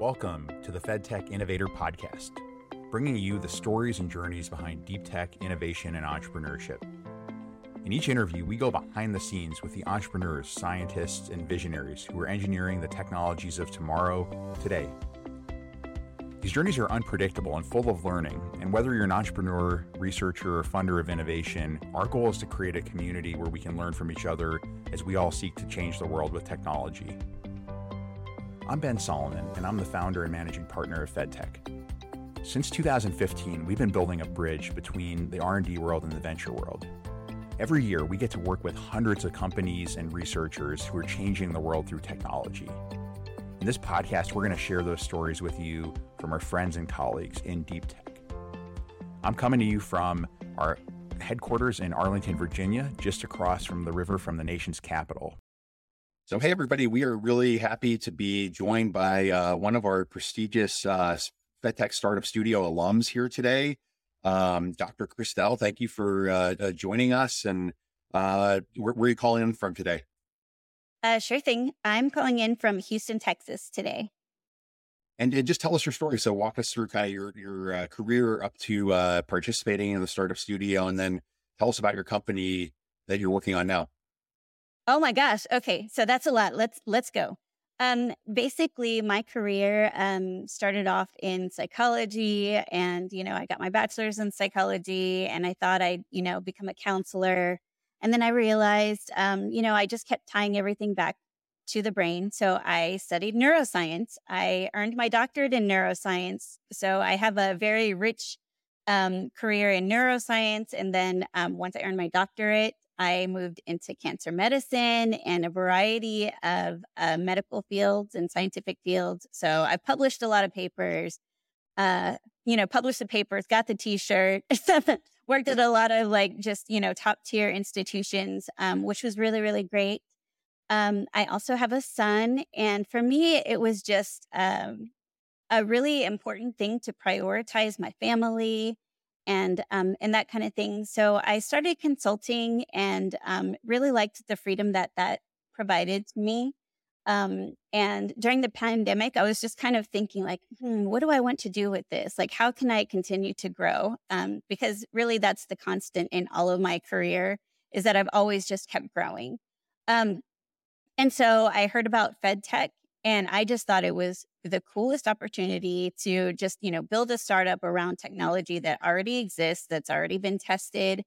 Welcome to the FedTech Innovator Podcast, bringing you the stories and journeys behind deep tech innovation and entrepreneurship. In each interview, we go behind the scenes with the entrepreneurs, scientists, and visionaries who are engineering the technologies of tomorrow, today. These journeys are unpredictable and full of learning, and whether you're an entrepreneur, researcher, or funder of innovation, our goal is to create a community where we can learn from each other as we all seek to change the world with technology. I'm Ben Solomon, and I'm the founder and managing partner of FedTech. Since 2015, we've been building a bridge between the R&D world and the venture world. Every year, we get to work with hundreds of companies and researchers who are changing the world through technology. In this podcast, we're going to share those stories with you from our friends and colleagues in deep tech. I'm coming to you from our headquarters in Arlington, Virginia, just across from the river from the nation's capital. So, hey, everybody, we are really happy to be joined by uh, one of our prestigious uh, FedTech Startup Studio alums here today, um, Dr. Christel. Thank you for uh, uh joining us. And uh, where, where, are you calling in from today? Uh, sure thing. I'm calling in from Houston, Texas today. And, and just tell us your story. So, walk us through kind of your, your career up to participating in the Startup Studio, and then tell us about your company that you're working on now. Oh my gosh. Okay. So that's a lot. Let's let's go. Um, basically, my career um, started off in psychology, and you know, I got my bachelor's in psychology, and I thought I'd you know become a counselor, and then I realized, um, you know, I just kept tying everything back to the brain. So I studied neuroscience. I earned my doctorate in neuroscience, so I have a very rich um, career in neuroscience. And then um, once I earned my doctorate, I moved into cancer medicine and a variety of uh, medical fields and scientific fields. So I published a lot of papers, uh, you know, published the papers, got the t shirt, worked at a lot of like just, you know, top tier institutions, um, which was really, really great. Um, I also have a son. And for me, it was just um, a really important thing to prioritize my family and um, and that kind of thing. So I started consulting and um, really liked the freedom that that provided me. Um, and during the pandemic, I was just kind of thinking like, hmm, what do I want to do with this? Like, how can I continue to grow? Um, because really, that's the constant in all of my career is that I've always just kept growing. Um, and so I heard about FedTech and I just thought it was the coolest opportunity to just, you know, build a startup around technology that already exists, that's already been tested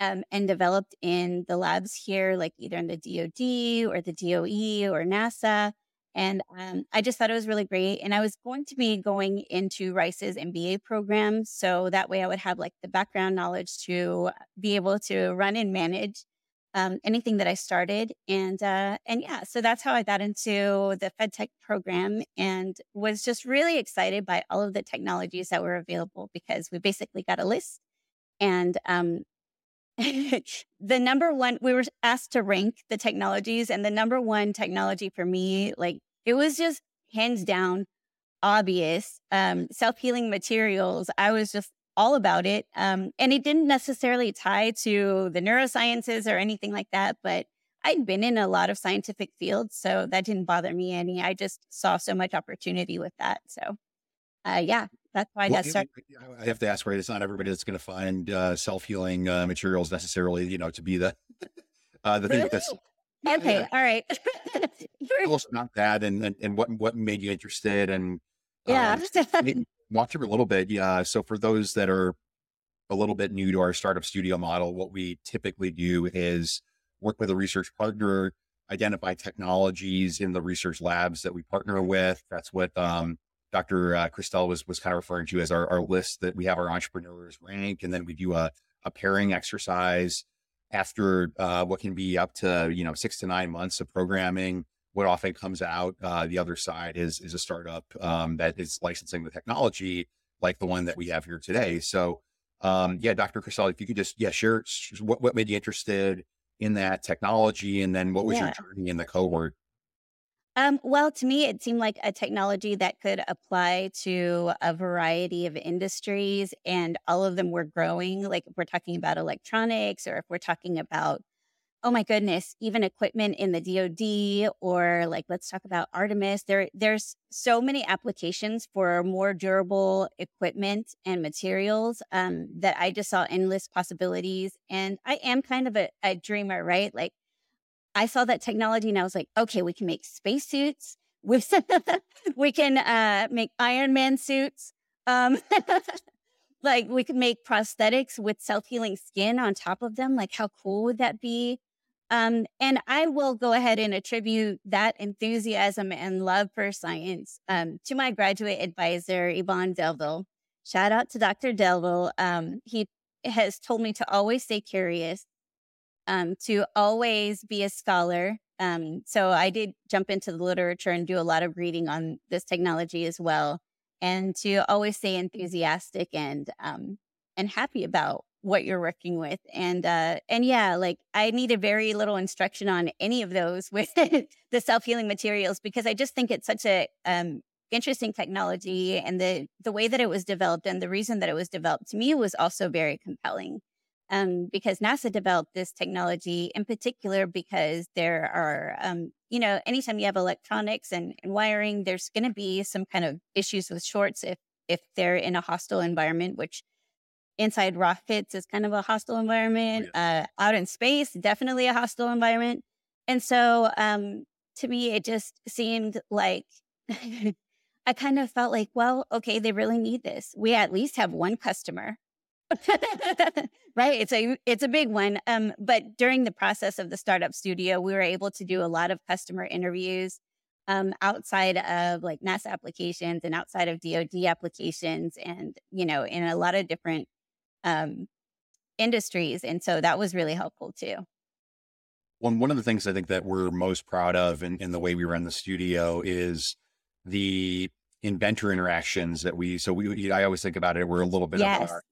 um, and developed in the labs here, like either in the DoD or the DOE or NASA. And um, I just thought it was really great. And I was going to be going into Rice's MBA program. So that way I would have like the background knowledge to be able to run and manage um, anything that I started. And uh, and yeah, so that's how I got into the FedTech program and was just really excited by all of the technologies that were available because we basically got a list. And um, the number one, we were asked to rank the technologies, and the number one technology for me, like it was just hands down obvious um, self healing materials. I was just all about it. Um, and it didn't necessarily tie to the neurosciences or anything like that, but I'd been in a lot of scientific fields, so that didn't bother me any. I just saw so much opportunity with that. So, uh, yeah, that's why well, I started. I have to ask, right? It's not everybody that's going to find uh, self healing uh, materials necessarily, you know, to be the uh, the thing that's. Okay, yeah. all right. It's not that, and, and and what what made you interested, and yeah, um, walk through a little bit. Yeah. So for those that are a little bit new to our startup studio model, what we typically do is work with a research partner, identify technologies in the research labs that we partner with. That's what um, Dr. Uh, Christel was was kind of referring to as our, our list that we have our entrepreneurs rank, and then we do a, a pairing exercise after uh, what can be up to you know six to nine months of programming what often comes out uh, the other side is is a startup um, that is licensing the technology like the one that we have here today. So um, yeah, Dr. Christel, if you could just yeah share what what made you interested in that technology, and then what was yeah. your journey in the cohort? Um, well, to me, it seemed like a technology that could apply to a variety of industries, and all of them were growing. Like if we're talking about electronics, or if we're talking about oh my goodness, even equipment in the DoD or like let's talk about Artemis. There, there's so many applications for more durable equipment and materials um, that I just saw endless possibilities. And I am kind of a, a dreamer, right? Like I saw that technology and I was like, okay, we can make spacesuits. We, we can uh, make Iron Man suits. Um, like we could make prosthetics with self-healing skin on top of them. Like how cool would that be? Um, and I will go ahead and attribute that enthusiasm and love for science um, to my graduate advisor, Yvon Delville. Shout out to Dr. Delville. Um, he has told me to always stay curious, um, to always be a scholar. Um, so I did jump into the literature and do a lot of reading on this technology as well, and to always stay enthusiastic and um, and happy about what you're working with and uh and yeah like i needed very little instruction on any of those with the self-healing materials because i just think it's such a um interesting technology and the the way that it was developed and the reason that it was developed to me was also very compelling um because nasa developed this technology in particular because there are um you know anytime you have electronics and, and wiring there's going to be some kind of issues with shorts if if they're in a hostile environment which inside rockets is kind of a hostile environment. Oh, uh, out in space, definitely a hostile environment. And so um, to me, it just seemed like I kind of felt like, well, okay, they really need this. We at least have one customer. right it's a it's a big one um but during the process of the startup studio we were able to do a lot of customer interviews um outside of like nasa applications and outside of dod applications and you know in a lot of different um, industries. And so that was really helpful too. One, one of the things I think that we're most proud of in, in the way we run the studio is the inventor interactions that we, so we, I always think about it, we're a little bit yes. of our,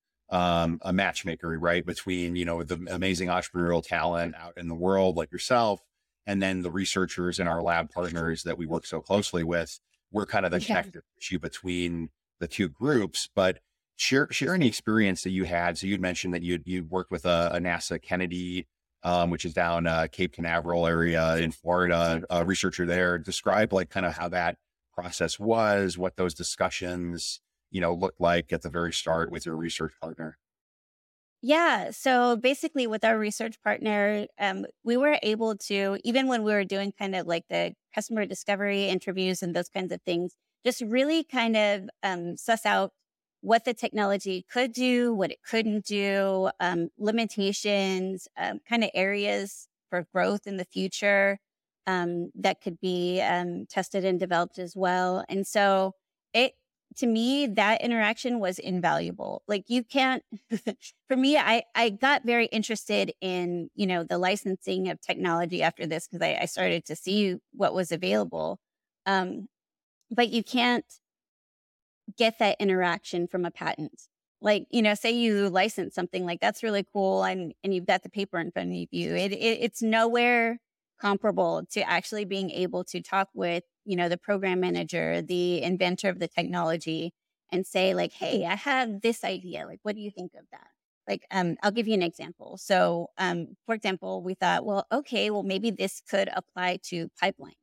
um, a matchmaker, right? Between, you know, the amazing entrepreneurial talent out in the world like yourself, and then the researchers and our lab partners that we work so closely with. We're kind of the connective tissue between the two groups, but share share any experience that you had. So you'd mentioned that you you worked with a, a NASA Kennedy, um, which is down uh, Cape Canaveral area in Florida. A researcher there. Describe like kind of how that process was, what those discussions you know looked like at the very start with your research partner. Yeah. So basically, with our research partner, um, we were able to, even when we were doing kind of like the customer discovery interviews and those kinds of things, just really kind of um, suss out what the technology could do, what it couldn't do, um, limitations, um, kind of areas for growth in the future um, that could be um, tested and developed as well. And so it, to me, that interaction was invaluable. Like you can't, for me, I, I got very interested in, you know, the licensing of technology after this because I, I, started to see what was available. Um, but you can't get that interaction from a patent. Like, you know, say you license something like that's really cool and, and you've got the paper in front of you. It, it, it's nowhere comparable to actually being able to talk with, you know, the program manager, the inventor of the technology and say like, Hey, I have this idea. Like, what do you think of that? Like, um, I'll give you an example. So, um, for example, we thought, well, okay, well, maybe this could apply to pipelines,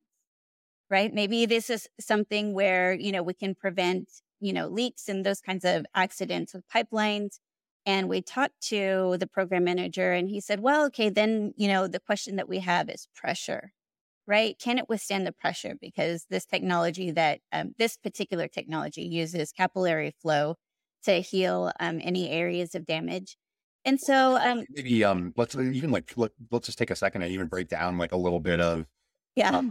right? Maybe this is something where, you know, we can prevent you know, leaks and those kinds of accidents with pipelines. And we talked to the program manager and he said, well, okay, then, you know, the question that we have is pressure, right? Can it withstand the pressure? Because this technology that, um, this particular technology uses capillary flow to heal um, any areas of damage. And so, um, maybe um, let's even like let, us just take a second and even break down like a little bit of yeah.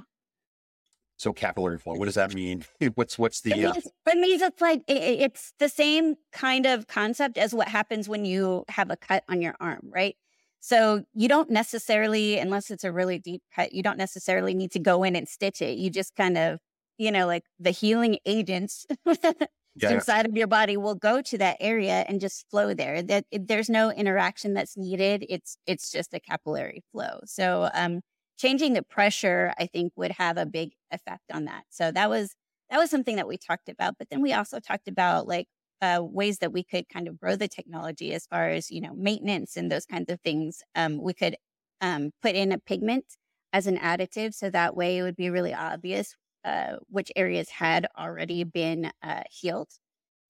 So capillary flow. What does that mean? what's what's the? It uh means, uh... it means it's like it, it's the same kind of concept as what happens when you have a cut on your arm, right? So you don't necessarily, unless it's a really deep cut, you don't necessarily need to go in and stitch it. You just kind of, you know, like the healing agents yeah, inside yeah. of your body will go to that area and just flow there. That there's no interaction that's needed. It's it's just a capillary flow. So um, changing the pressure, I think, would have a big effect on that. So that was that was something that we talked about. But then we also talked about like uh, ways that we could kind of grow the technology as far as you know maintenance and those kinds of things. Um, we could um, put in a pigment as an additive. So that way it would be really obvious uh, which areas had already been uh, healed.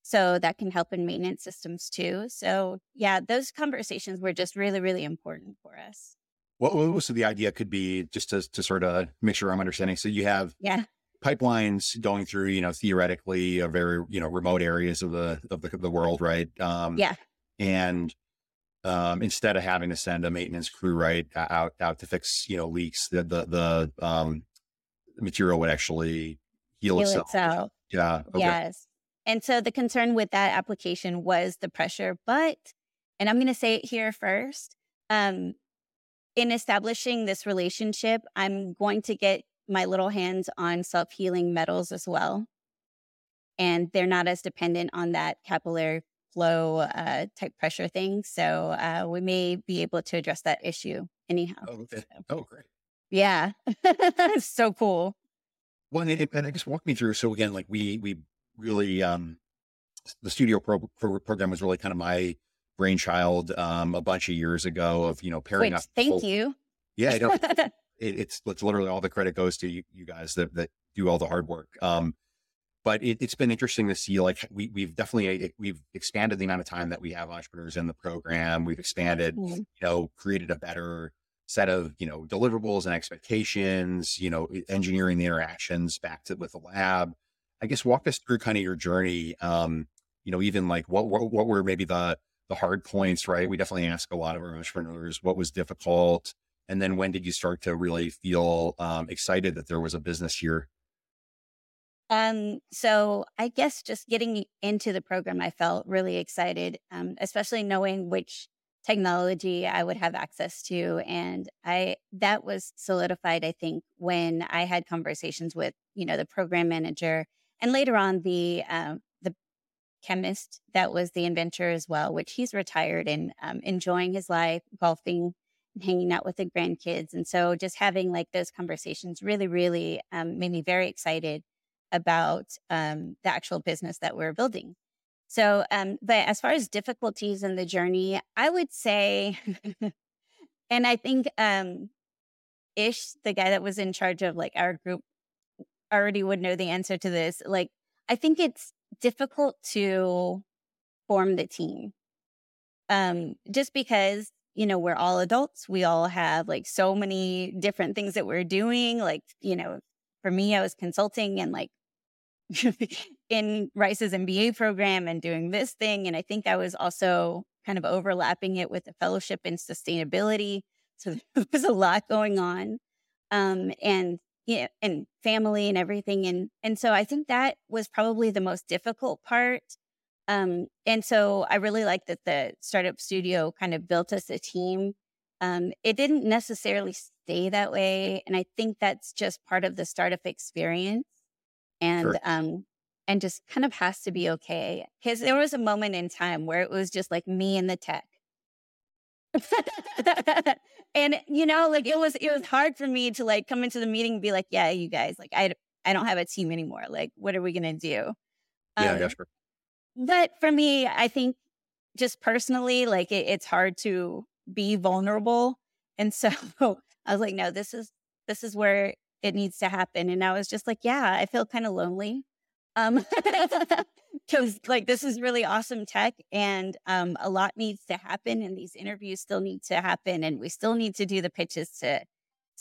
So that can help in maintenance systems too. So yeah, those conversations were just really, really important for us. What, what so the idea could be just to, to sort of make sure I'm understanding. So you have yeah pipelines going through, you know, theoretically a very, you know, remote areas of the, of the, of the world. Right. Um, yeah. And, um, instead of having to send a maintenance crew right out, out to fix, you know, leaks, the, the, the, um, material would actually heal, heal itself. itself. Yeah. Okay. Yes. And so the concern with that application was the pressure, but, and I'm going to say it here first, um, in establishing this relationship, I'm going to get my little hands on self healing metals as well. And they're not as dependent on that capillary flow uh, type pressure thing. So uh, we may be able to address that issue anyhow. Oh, okay. oh great. Yeah. so cool. Well, and, and, I guess walk me through. So again, like we, we really, um, the studio pro, pro, program was really kind of my brainchild, um, a bunch of years ago of, you know, pairing Which, up. Thank full, you. Yeah. I don't, it, it's it's literally all the credit goes to you, you guys that that do all the hard work. Um, but it, has been interesting to see. Like we we've definitely we've expanded the amount of time that we have entrepreneurs in the program. We've expanded, mm-hmm. you know, created a better set of you know deliverables and expectations. You know, engineering the interactions back to with the lab. I guess walk us through kind of your journey. Um, you know, even like what what, what were maybe the the hard points, right? We definitely ask a lot of our entrepreneurs what was difficult. And then when did you start to really feel um, excited that there was a business here? Um, so I guess just getting into the program, I felt really excited, um, especially knowing which technology I would have access to. And I, that was solidified, I think, when I had conversations with, you know, the program manager and later on the, um, chemist that was the inventor as well, which he's retired and um, enjoying his life, golfing hanging out with the grandkids. And so just having like those conversations really, really um, made me very excited about um, the actual business that we're building. So, um, but as far as difficulties in the journey, I would say, and I think um, Ish, the guy that was in charge of like our group, already would know the answer to this. Like, I think it's difficult to form the team. Um, just because you know, we're all adults. We all have like so many different things that we're doing. Like, you know, for me, I was consulting and like in Rice's MBA program and doing this thing. And I think I was also kind of overlapping it with the fellowship in sustainability. So there was a lot going on. Um, and yeah, and family and everything. And and so I think that was probably the most difficult part um, and so I really like that the startup studio kind of built us a team. Um, it didn't necessarily stay that way. And I think that's just part of the startup experience. And sure. um, and just kind of has to be okay. Because there was a moment in time where it was just like me and the tech. and you know, like it was it was hard for me to like come into the meeting and be like, yeah, you guys, like I I don't have a team anymore. Like, what are we gonna do? Yeah, um, yeah, sure. But for me, I think just personally, like it, it's hard to be vulnerable. And so I was like, no, this is this is where it needs to happen. And I was just like, yeah, I feel kind of lonely. Um because like this is really awesome tech and um a lot needs to happen and these interviews still need to happen and we still need to do the pitches to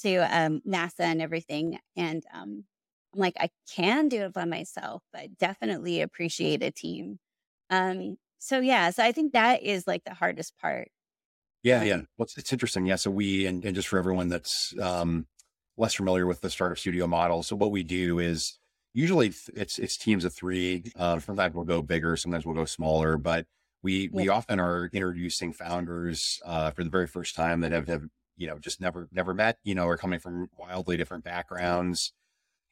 to um NASA and everything. And um I'm like, I can do it by myself, but definitely appreciate a team. Um, so yeah, so I think that is like the hardest part. Yeah, yeah. Well, it's, it's interesting. Yeah. So we, and, and just for everyone that's um, less familiar with the startup studio model, so what we do is usually it's it's teams of three. Uh, sometimes we'll go bigger, sometimes we'll go smaller, but we yeah. we often are introducing founders uh, for the very first time that have, have you know just never never met, you know, are coming from wildly different backgrounds.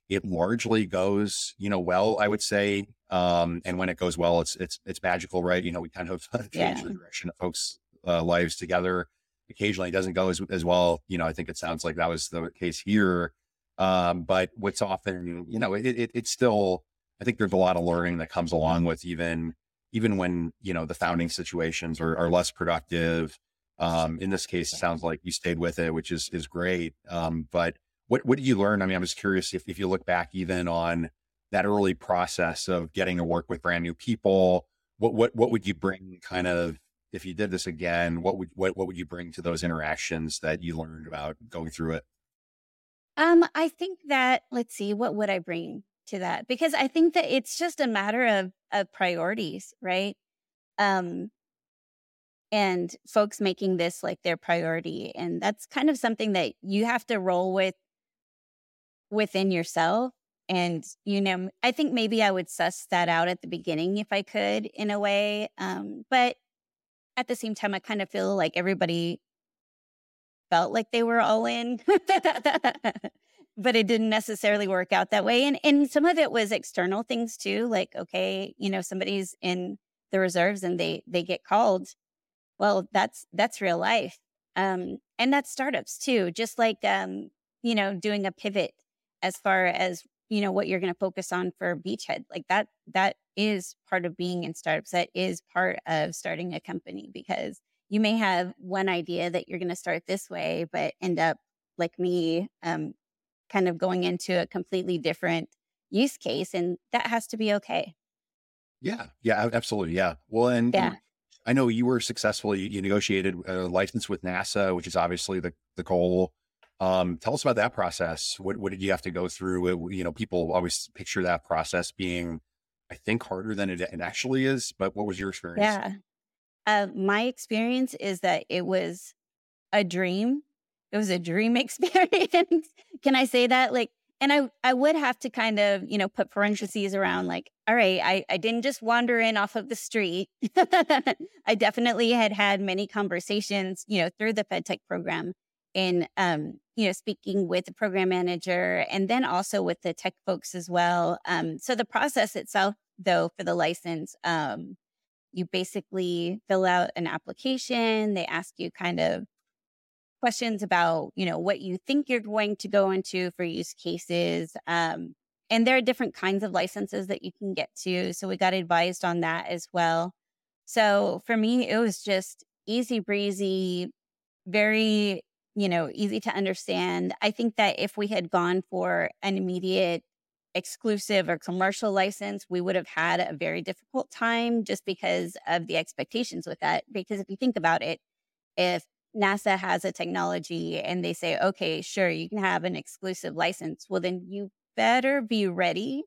It largely goes, you know, well, I would say. Um, and when it goes well, it's it's it's magical, right? You know, we kind of change the direction of folks' uh, lives together. Occasionally, it doesn't go as as well. You know, I think it sounds like that was the case here. Um, but what's often, you know, it, it it's still. I think there's a lot of learning that comes along with even even when you know the founding situations are, are less productive Um, in this case, it sounds like you stayed with it, which is is great. Um, but what what did you learn? I mean, I'm just curious if if you look back even on that early process of getting to work with brand new people, what what what would you bring kind of if you did this again, what would what what would you bring to those interactions that you learned about going through it? Um, I think that let's see, what would I bring to that? Because I think that it's just a matter of of priorities, right? Um, and folks making this like their priority, and that's kind of something that you have to roll with within yourself. And you know, I think maybe I would suss that out at the beginning if I could, in a way. Um, but at the same time, I kind of feel like everybody felt like they were all in, but it didn't necessarily work out that way. And and some of it was external things too, like okay, you know, somebody's in the reserves and they they get called. Well, that's that's real life. Um, and that's startups too, just like um, you know, doing a pivot as far as you know what you're going to focus on for beachhead like that that is part of being in startups that is part of starting a company because you may have one idea that you're going to start this way, but end up like me, um, kind of going into a completely different use case. And that has to be okay. Yeah. Yeah. Absolutely. Yeah. Well, and yeah. I know you were successful. You, you, negotiated a license with NASA, which is obviously the, the goal. Um, tell us about that process. What, what did you have to go through? It, you know, people always picture that process being, I think, harder than it, it actually is. But what was your experience? Yeah. Uh, my experience is that it was a dream. It was a dream experience. Can I say that? Like, and I, I would have to kind of, you know, put parentheses around like, all right, I, I didn't just wander in off of the street. I definitely had had many conversations, you know, through the FedTech program in, um, you know, speaking with the program manager and then also with the tech folks as well. Um, so the process itself, though, for the license, um, you basically fill out an application. They ask you kind of questions about, you know, what you think you're going to go into for use cases. Um, and there are different kinds of licenses that you can get to. So we got advised on that as well. So for me, it was just easy breezy, very, you know, easy to understand. I think that if we had gone for an immediate exclusive or commercial license, we would have had a very difficult time just because of the expectations with that. Because if you think about it, if NASA has a technology and they say, okay, sure, you can have an exclusive license, well, then you better be ready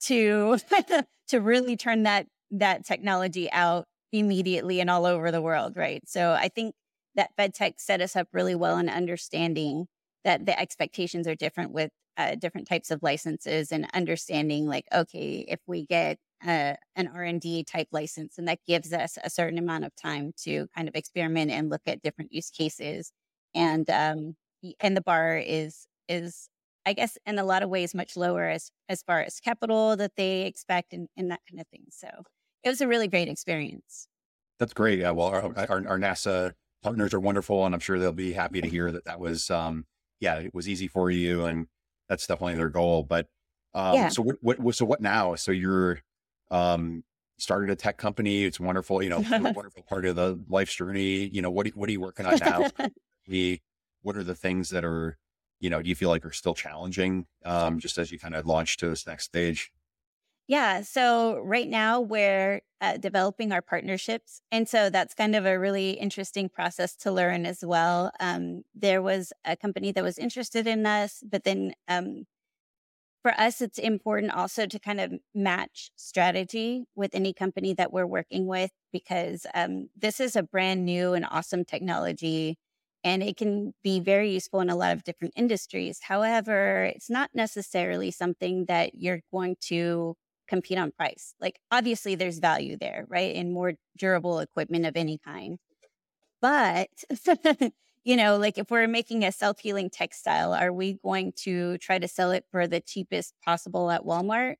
to to really turn that that technology out immediately and all over the world, right? So I think that FedTech set us up really well in understanding that the expectations are different with uh, different types of licenses and understanding like okay if we get uh, an r&d type license and that gives us a certain amount of time to kind of experiment and look at different use cases. And um and the bar is is i guess in a lot of ways much lower as as far as capital that they expect and, and that kind of thing. So it was a really great experience. That's great. Yeah well our, our, our nasa partners are wonderful and i'm sure they'll be happy to hear that that was um yeah it was easy for you and that's definitely their goal. But um, yeah. so what, what, so what now? So you're um, started a tech company. It's wonderful, you know, wonderful part of the life's journey. You know, what, what are you working on now? the, what are the things that are, you know, do you feel like are still challenging um, just as you kind of launch to this next stage? Yeah. So right now we're uh, developing our partnerships. And so that's kind of a really interesting process to learn as well. Um, there was a company that was interested in us, but then um, for us, it's important also to kind of match strategy with any company that we're working with because um, this is a brand new and awesome technology and it can be very useful in a lot of different industries. However, it's not necessarily something that you're going to compete on price. Like obviously there's value there, right? In more durable equipment of any kind. But you know, like if we're making a self-healing textile, are we going to try to sell it for the cheapest possible at Walmart?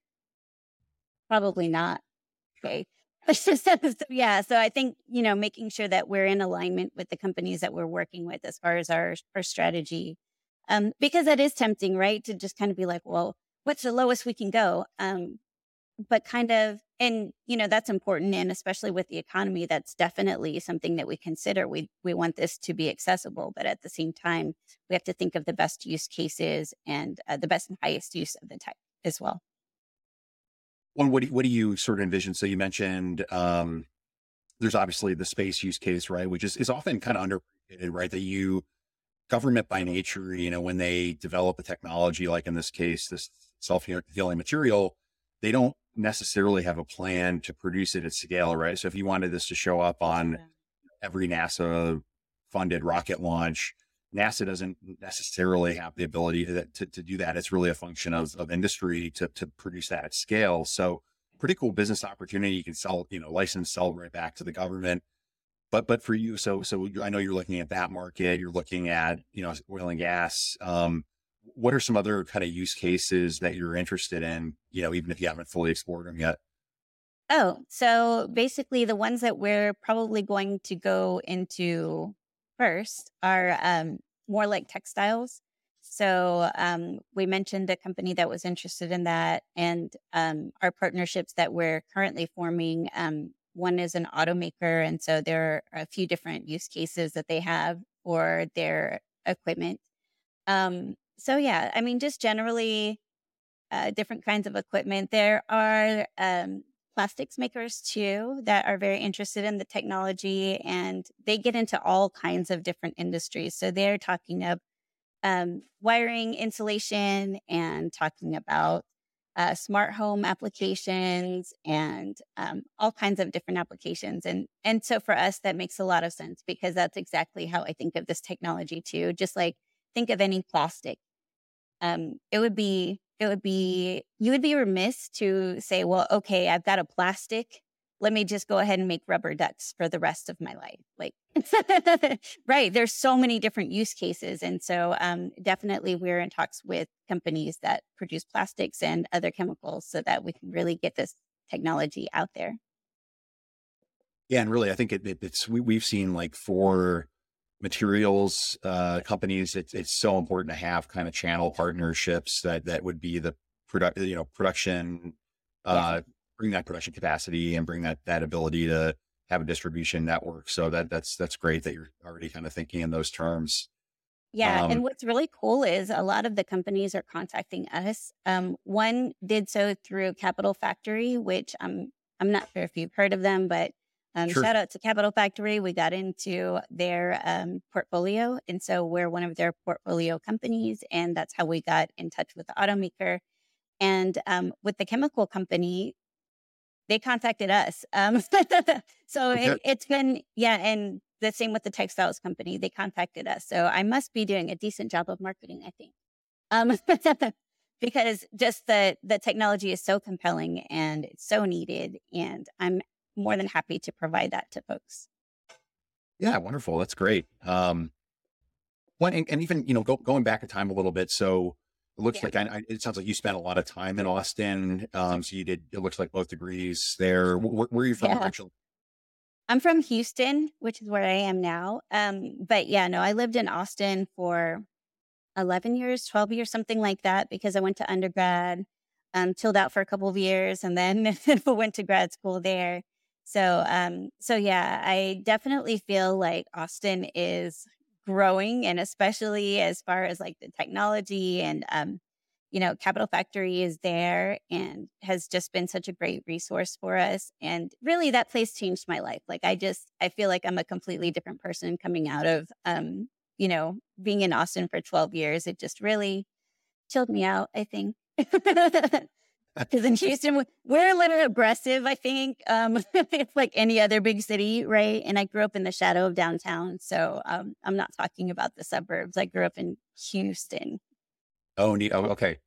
Probably not. Okay. yeah. So I think, you know, making sure that we're in alignment with the companies that we're working with as far as our, our strategy. Um, because that is tempting, right? To just kind of be like, well, what's the lowest we can go? Um, but kind of, and you know, that's important. And especially with the economy, that's definitely something that we consider. We, we want this to be accessible, but at the same time, we have to think of the best use cases and uh, the best and highest use of the tech as well. Well, what do, what do you sort of envision? So you mentioned, um, there's obviously the space use case, right? Which is, is often kind of underrated, right? That you, government by nature, you know, when they develop a technology, like in this case, this self-healing material, they don't necessarily have a plan to produce it at scale, right? So if you wanted this to show up on every NASA funded rocket launch, NASA doesn't necessarily have the ability to, to, to, do that. It's really a function of, of industry to, to produce that at scale. So pretty cool business opportunity. You can sell, you know, license, sell right back to the government. But, but for you, so, so I know you're looking at that market, you're looking at, you know, oil and gas. Um, what are some other kind of use cases that you're interested in, you know, even if you haven't fully explored them yet? Oh, so basically the ones that we're probably going to go into first are um, more like textiles. So um, we mentioned a company that was interested in that, and um, our partnerships that we're currently forming. Um, one is an automaker, and so there are a few different use cases that they have for their equipment. Um, so yeah, I mean, just generally uh, different kinds of equipment. There are um, plastics makers too that are very interested in the technology, and they get into all kinds of different industries. So they're talking of um, wiring, insulation, and talking about uh, smart home applications and um, all kinds of different applications. And and so for us, that makes a lot of sense because that's exactly how I think of this technology too. Just like think of any plastic um, it would be it would be you would be remiss to say, well, okay, I've got a plastic. Let me just go ahead and make rubber ducks for the rest of my life. Like, right. There's so many different use cases. And so, um, definitely we're in talks with companies that produce plastics and other chemicals so that we can really get this technology out there. Yeah. And really, I think it, it, it's, we, we've seen like for materials uh, companies, it's it's so important to have kind of channel partnerships that that would be the product, you know, production, uh, yeah. bring that production capacity and bring that that ability to have a distribution network. So that that's that's great that you're already kind of thinking in those terms. Yeah, um, and what's really cool is a lot of the companies are contacting us. Um, one did so through Capital Factory, which I'm I'm not sure if you've heard of them, but um, sure. Shout out to Capital Factory. We got into their um, portfolio. And so we're one of their portfolio companies. And that's how we got in touch with the automaker. And um, with the chemical company, they contacted us. Um, so okay. it, it's been, yeah. And the same with the textiles company. They contacted us. So I must be doing a decent job of marketing, I think. Um, because just the the technology is so compelling and it's so needed and i'm more than happy to provide that to folks. Yeah, wonderful. That's great. Um, one and, and even you know go, going back in time a little bit. So it looks yeah. like I, I, it sounds like you spent a lot of time in Austin. Um, so you did. It looks like both degrees there. Where, where are you from yeah. actually? I'm from Houston, which is where I am now. Um, but yeah, no, I lived in Austin for 11 years, 12 years, something like that, because I went to undergrad, um, chilled out for a couple of years, and then went to grad school there. So, um, so yeah, I definitely feel like Austin is growing, and especially as far as like the technology and, um, you know, Capital Factory is there and has just been such a great resource for us. And really, that place changed my life. Like, I just, I feel like I'm a completely different person coming out of, um, you know, being in Austin for 12 years. It just really chilled me out, I think. Because in Houston, we're a little aggressive, I think. Um, it's like any other big city, right? And I grew up in the shadow of downtown. So um, I'm not talking about the suburbs. I grew up in Houston. Oh, neat. Oh, okay.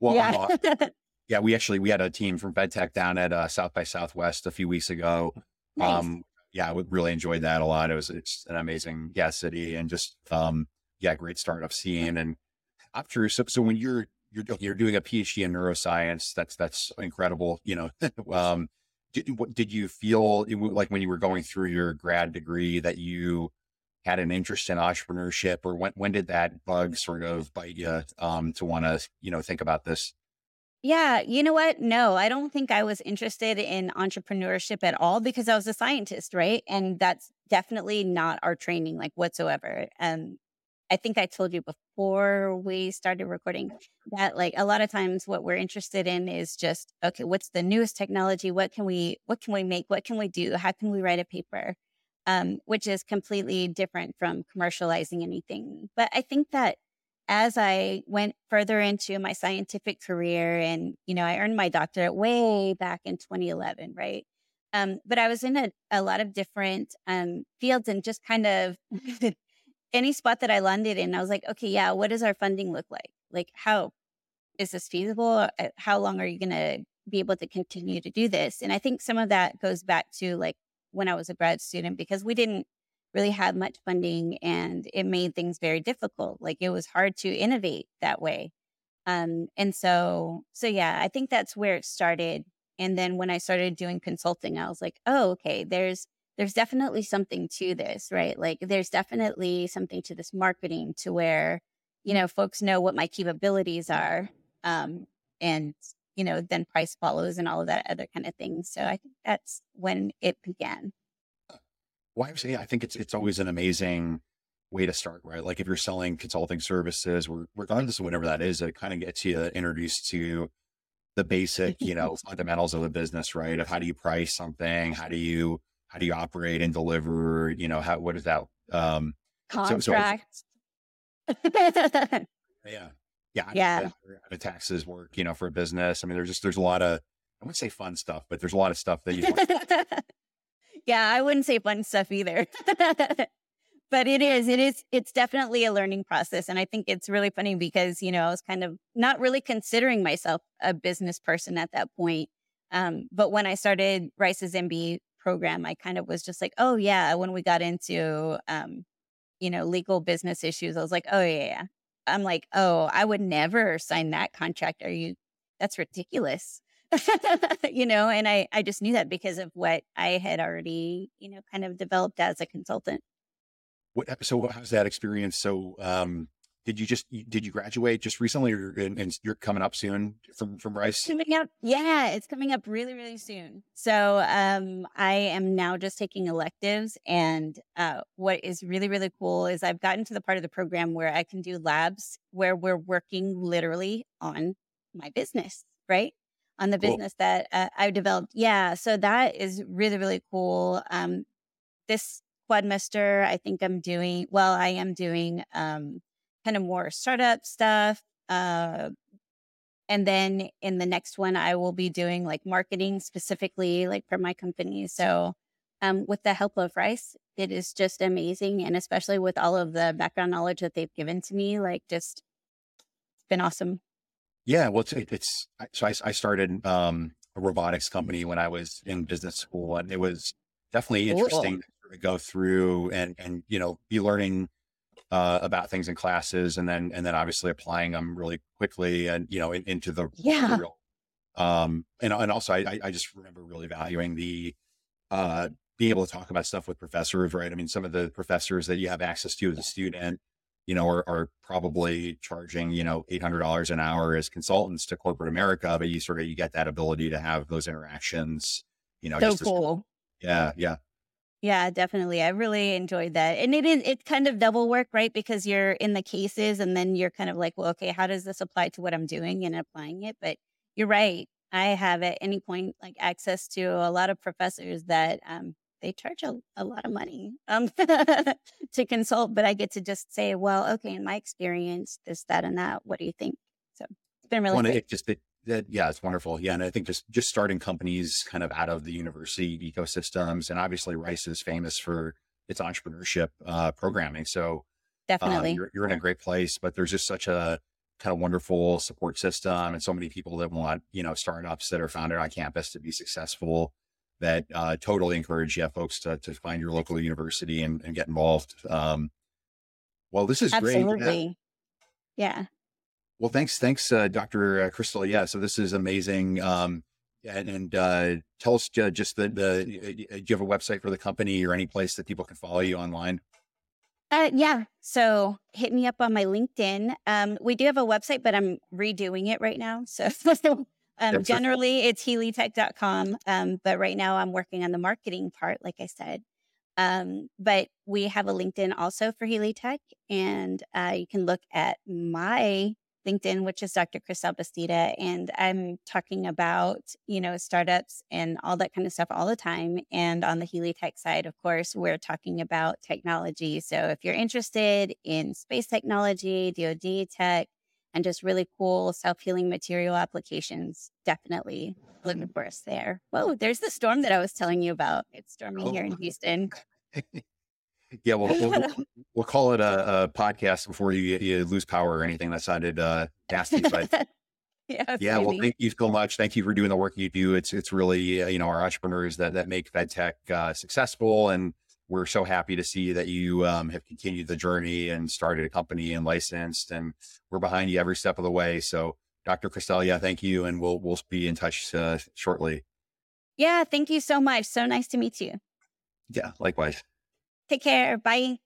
Well, yeah. uh, yeah, we actually, we had a team from FedTech down at uh, South by Southwest a few weeks ago. Nice. Um, yeah, we really enjoyed that a lot. It was, it's an amazing gas city and just, um, yeah, great startup scene. And after, so, so when you're you're you're doing a PhD in neuroscience. That's that's incredible. You know, um, did did you feel like when you were going through your grad degree that you had an interest in entrepreneurship, or when when did that bug sort of bite you um, to want to you know think about this? Yeah, you know what? No, I don't think I was interested in entrepreneurship at all because I was a scientist, right? And that's definitely not our training, like whatsoever. Um, I think I told you before we started recording that like a lot of times what we're interested in is just okay, what's the newest technology? What can we what can we make? What can we do? How can we write a paper? Um, which is completely different from commercializing anything. But I think that as I went further into my scientific career and, you know, I earned my doctorate way back in 2011, right? Um, but I was in a, a lot of different um, fields and just kind of any spot that I landed in, I was like, okay, yeah, what does our funding look like? Like, how is this feasible? Uh, how long are you going to be able to continue to do this? And I think some of that goes back to like when I was a grad student because we didn't really have much funding and it made things very difficult. Like it was hard to innovate that way. Um, and so, so yeah, I think that's where it started. And then when I started doing consulting, I was like, oh, okay, there's, there's definitely something to this, right? Like there's definitely something to this marketing to where, you know, folks know what my capabilities are. Um, and, you know, then price follows and all of that other kind of thing. So I think that's when it began. Well, I say I think it's it's always an amazing way to start, right? Like if you're selling consulting services, regardless of whatever that is, it kind of gets you introduced to the basic, you know, fundamentals of the business, right? Of how do you price something? How do you how do you operate and deliver? You know, how what is that um contract? So, so yeah. Yeah. Yeah. How the taxes work, you know, for a business. I mean, there's just there's a lot of I wouldn't say fun stuff, but there's a lot of stuff that you yeah, I wouldn't say fun stuff either. but it is, it is, it's definitely a learning process. And I think it's really funny because, you know, I was kind of not really considering myself a business person at that point. Um, but when I started Rice's MBA program, I kind of was just like, oh, yeah. When we got into, um, you know, legal business issues, I was like, oh, yeah, yeah. I'm like, oh, I would never sign that contract. Are you, that's ridiculous. you know, and I, I just knew that because of what I had already, you know, kind of developed as a consultant. What so how's that experience? So um did you just did you graduate just recently or and, and you're coming up soon from from Rice? Coming up, yeah, it's coming up really really soon. So um I am now just taking electives and uh what is really really cool is I've gotten to the part of the program where I can do labs where we're working literally on my business, right? on the business that uh, I've developed. Yeah, so that is really really cool. Um, this quadmester, I think I'm doing well. I am doing um, kind of more startup stuff. Uh, and then in the next one, I will be doing like marketing specifically, like for my company. So, um, with the help of Rice, it is just amazing. And especially with all of the background knowledge that they've given to me, like just it's been awesome. Yeah, well, it's, it's so I, I started um, a robotics company when I was in business school, and it was definitely interesting cool. to go through and and you know be learning uh, about things in classes, and then and then obviously applying them really quickly, and you know in, into the yeah. Real, um, and and also I I just remember really valuing the uh being able to talk about stuff with professors, right? I mean, some of the professors that you have access to as a student you know, are, are probably charging, you know, $800 an hour as consultants to corporate America, but you sort of, you get that ability to have those interactions, you know, so cool. yeah. Yeah. Yeah, definitely. I really enjoyed that. And it is it's kind of double work, right? Because you're in the cases and then you're kind of like, well, okay, how does this apply to what I'm doing and applying it? But you're right. I have at any point like access to a lot of professors that um, they charge a, a lot of money um, to consult, but I get to just say, well, okay, in my experience, this, that, and that. What do you think? So it's been really. Well, it just it, that, yeah, it's wonderful. Yeah, and I think just just starting companies kind of out of the university ecosystems, and obviously Rice is famous for its entrepreneurship uh, programming. So uh, definitely, you're, you're in a great place. But there's just such a kind of wonderful support system, and so many people that want you know startups that are founded on campus to be successful that uh, totally encourage yeah, folks to, to find your local university and, and get involved. Um, well, this is Absolutely. great. Yeah. yeah. Well, thanks, thanks, uh, Dr. Uh, Christel. Yeah, so this is amazing. Um, and, and uh, tell us just the, the, do you have a website for the company or any place that people can follow you online? Uh, yeah. So hit me up on my LinkedIn. Um, we do have a website, but I'm redoing it right now. So um, generally it's healietech.com. Um, but right now I'm working on the marketing part, like I said. Um, but we have a LinkedIn also for HealieTech, and uh, you can look at my LinkedIn, which is Dr. Christel Bastida, and I'm talking about you know startups and all that kind of stuff all the time. And on the HealieTech side, of course, we're talking about technology. So if you're interested in space technology, DoD tech, and just really cool self healing material applications, definitely looking mm-hmm. for us there. Whoa, there's the storm that I was telling you about. It's storming oh. here in Houston. yeah, well, we'll, we'll, call it a, a, podcast before you, you lose power or anything. That sounded uh, nasty, but yeah, yeah. Well, thank you so much. Thank you for doing the work you do. It's it's really uh, you know our entrepreneurs that that make FedTech uh, successful, and we're so happy to see that you um, have continued the journey and started a company and licensed, and we're behind you every step of the way. So Dr. Cristelia, thank you. And we'll, we'll be in touch uh, shortly. Yeah. Thank you so much. So nice to meet you. Yeah. Likewise. Take care. Bye.